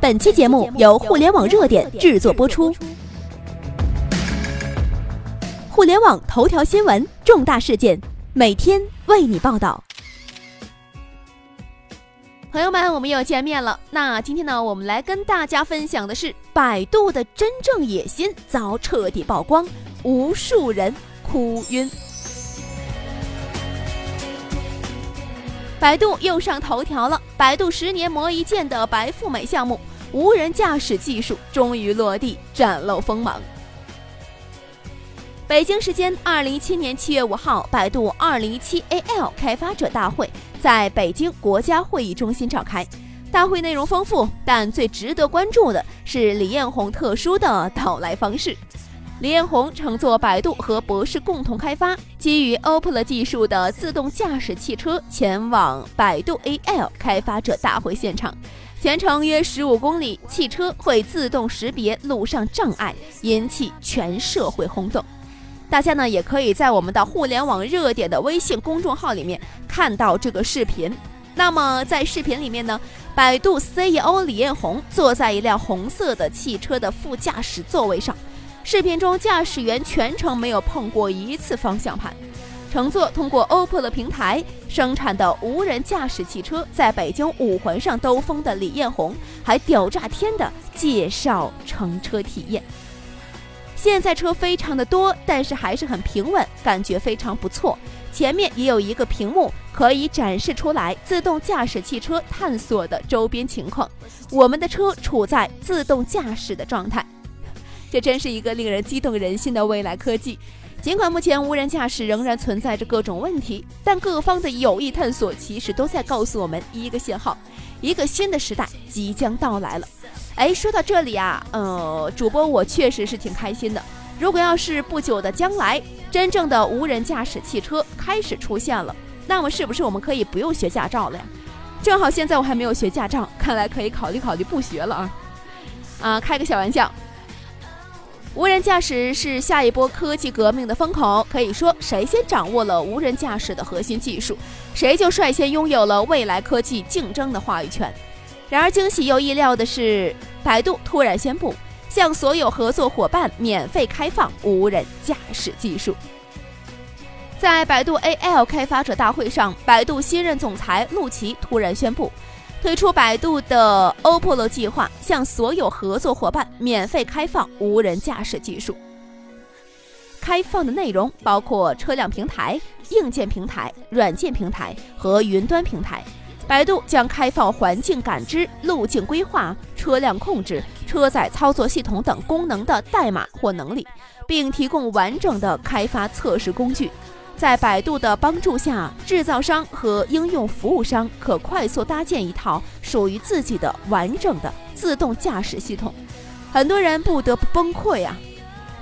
本期节目由互联网热点制作播出。互联网头条新闻，重大事件，每天为你报道。朋友们，我们又见面了。那今天呢，我们来跟大家分享的是百度的真正野心遭彻底曝光，无数人哭晕。百度又上头条了，百度十年磨一剑的白富美项目，无人驾驶技术终于落地，展露锋芒。北京时间二零一七年七月五号，百度二零一七 AL 开发者大会在北京国家会议中心召开。大会内容丰富，但最值得关注的是李彦宏特殊的到来方式。李彦宏乘坐百度和博士共同开发基于 OPERA 技术的自动驾驶汽车，前往百度 AL 开发者大会现场，全程约十五公里，汽车会自动识别路上障碍，引起全社会轰动。大家呢也可以在我们的互联网热点的微信公众号里面看到这个视频。那么在视频里面呢，百度 CEO 李彦宏坐在一辆红色的汽车的副驾驶座位上。视频中，驾驶员全程没有碰过一次方向盘。乘坐通过 OPPO 的平台生产的无人驾驶汽车在北京五环上兜风的李彦宏，还屌炸天的介绍乘车体验。现在车非常的多，但是还是很平稳，感觉非常不错。前面也有一个屏幕，可以展示出来自动驾驶汽车探索的周边情况。我们的车处在自动驾驶的状态。这真是一个令人激动人心的未来科技。尽管目前无人驾驶仍然存在着各种问题，但各方的有益探索其实都在告诉我们一个信号：一个新的时代即将到来了。哎，说到这里啊，呃，主播我确实是挺开心的。如果要是不久的将来，真正的无人驾驶汽车开始出现了，那么是不是我们可以不用学驾照了呀？正好现在我还没有学驾照，看来可以考虑考虑不学了啊。啊，开个小玩笑。无人驾驶是下一波科技革命的风口，可以说谁先掌握了无人驾驶的核心技术，谁就率先拥有了未来科技竞争的话语权。然而惊喜又意料的是，百度突然宣布向所有合作伙伴免费开放无人驾驶技术。在百度 AL 开发者大会上，百度新任总裁陆琪突然宣布。推出百度的 OPPO 计划，向所有合作伙伴免费开放无人驾驶技术。开放的内容包括车辆平台、硬件平台、软件平台和云端平台。百度将开放环境感知、路径规划、车辆控制、车载操作系统等功能的代码或能力，并提供完整的开发测试工具。在百度的帮助下，制造商和应用服务商可快速搭建一套属于自己的完整的自动驾驶系统。很多人不得不崩溃啊！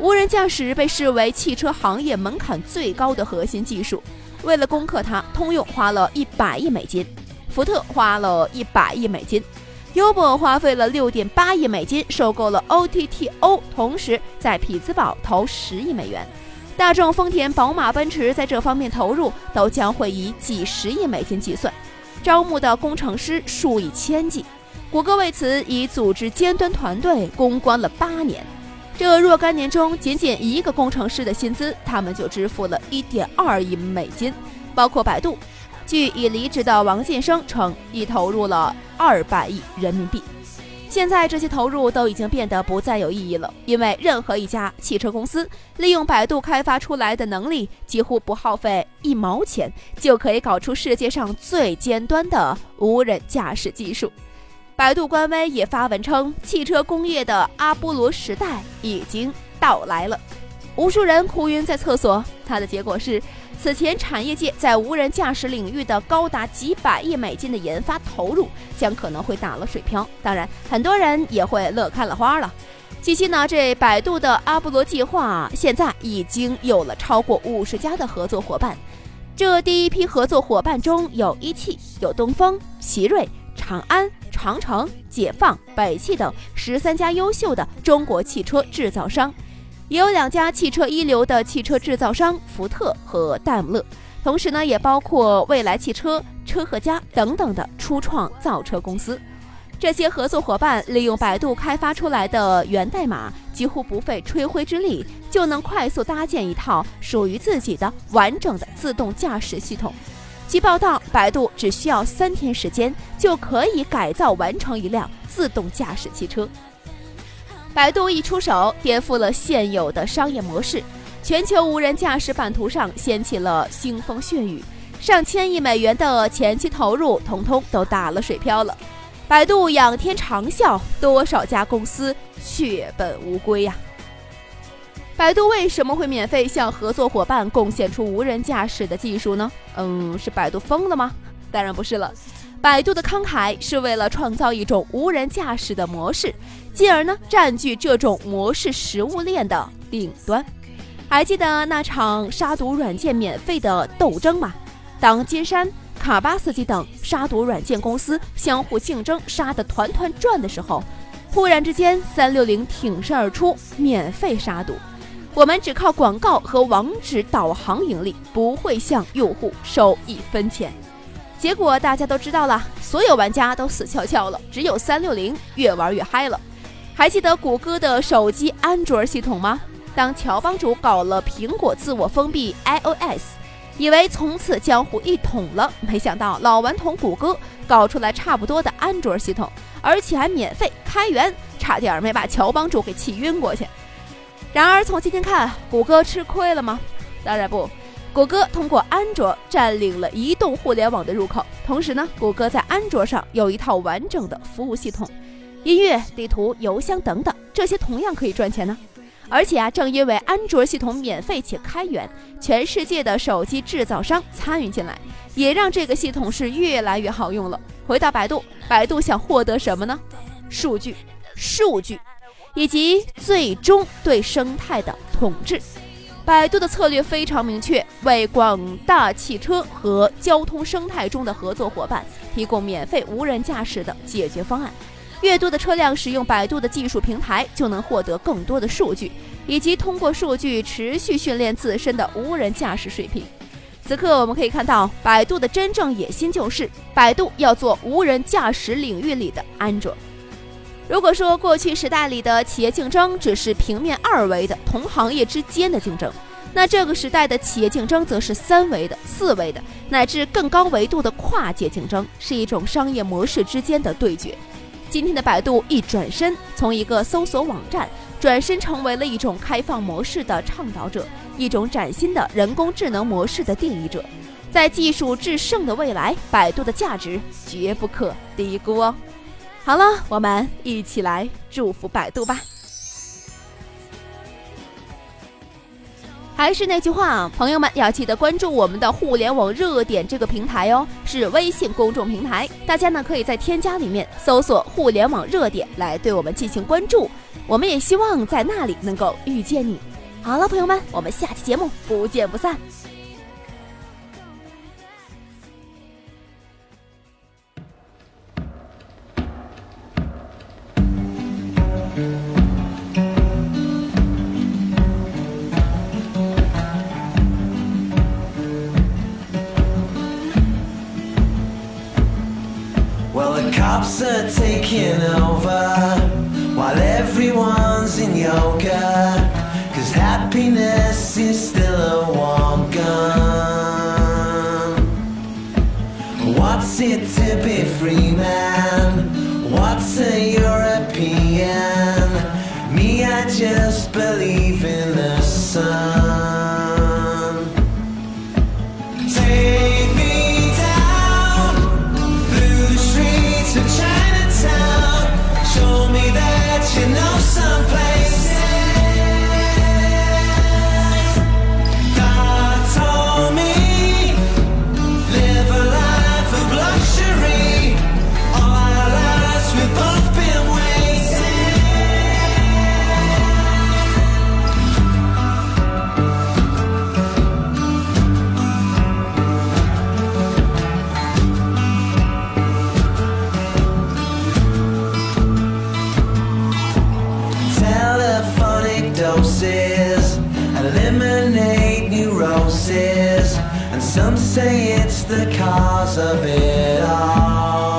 无人驾驶被视为汽车行业门槛最高的核心技术。为了攻克它，通用花了一百亿美金，福特花了一百亿美金，Uber 花费了六点八亿美金收购了 OTTO，同时在匹兹堡投十亿美元。大众、丰田、宝马、奔驰在这方面投入都将会以几十亿美金计算，招募的工程师数以千计。谷歌为此已组织尖端团队攻关了八年，这若干年中，仅仅一个工程师的薪资，他们就支付了一点二亿美金。包括百度，据已离职的王晋生称，已投入了二百亿人民币。现在这些投入都已经变得不再有意义了，因为任何一家汽车公司利用百度开发出来的能力，几乎不耗费一毛钱，就可以搞出世界上最尖端的无人驾驶技术。百度官微也发文称，汽车工业的阿波罗时代已经到来了。无数人哭晕在厕所，它的结果是。此前，产业界在无人驾驶领域的高达几百亿美金的研发投入，将可能会打了水漂。当然，很多人也会乐开了花了。据悉呢，这百度的阿波罗计划现在已经有了超过五十家的合作伙伴。这第一批合作伙伴中有一汽、有东风、奇瑞、长安、长城、解放、北汽等十三家优秀的中国汽车制造商。也有两家汽车一流的汽车制造商，福特和戴姆勒，同时呢，也包括未来汽车、车和家等等的初创造车公司。这些合作伙伴利用百度开发出来的源代码，几乎不费吹灰之力，就能快速搭建一套属于自己的完整的自动驾驶系统。据报道，百度只需要三天时间就可以改造完成一辆自动驾驶汽车。百度一出手，颠覆了现有的商业模式，全球无人驾驶版图上掀起了腥风血雨，上千亿美元的前期投入，统统都打了水漂了。百度仰天长啸，多少家公司血本无归呀？百度为什么会免费向合作伙伴贡献出无人驾驶的技术呢？嗯，是百度疯了吗？当然不是了。百度的慷慨是为了创造一种无人驾驶的模式，进而呢占据这种模式食物链的顶端。还记得那场杀毒软件免费的斗争吗？当金山、卡巴斯基等杀毒软件公司相互竞争，杀得团团转的时候，忽然之间，三六零挺身而出，免费杀毒。我们只靠广告和网址导航盈利，不会向用户收一分钱。结果大家都知道了，所有玩家都死翘翘了，只有三六零越玩越嗨了。还记得谷歌的手机安卓系统吗？当乔帮主搞了苹果自我封闭 iOS，以为从此江湖一统了，没想到老顽童谷歌搞出来差不多的安卓系统，而且还免费开源，差点没把乔帮主给气晕过去。然而从今天看，谷歌吃亏了吗？当然不。谷歌通过安卓占领了移动互联网的入口，同时呢，谷歌在安卓上有一套完整的服务系统，音乐、地图、邮箱等等，这些同样可以赚钱呢。而且啊，正因为安卓系统免费且开源，全世界的手机制造商参与进来，也让这个系统是越来越好用了。回到百度，百度想获得什么呢？数据、数据，以及最终对生态的统治。百度的策略非常明确，为广大汽车和交通生态中的合作伙伴提供免费无人驾驶的解决方案。越多的车辆使用百度的技术平台，就能获得更多的数据，以及通过数据持续训练自身的无人驾驶水平。此刻我们可以看到，百度的真正野心就是，百度要做无人驾驶领域里的安卓。如果说过去时代里的企业竞争只是平面二维的同行业之间的竞争，那这个时代的企业竞争则是三维的、四维的，乃至更高维度的跨界竞争，是一种商业模式之间的对决。今天的百度一转身，从一个搜索网站转身成为了一种开放模式的倡导者，一种崭新的人工智能模式的定义者。在技术制胜的未来，百度的价值绝不可低估哦。好了，我们一起来祝福百度吧。还是那句话，朋友们要记得关注我们的互联网热点这个平台哦，是微信公众平台，大家呢可以在添加里面搜索“互联网热点”来对我们进行关注。我们也希望在那里能够遇见你。好了，朋友们，我们下期节目不见不散。say it's the cause of it all.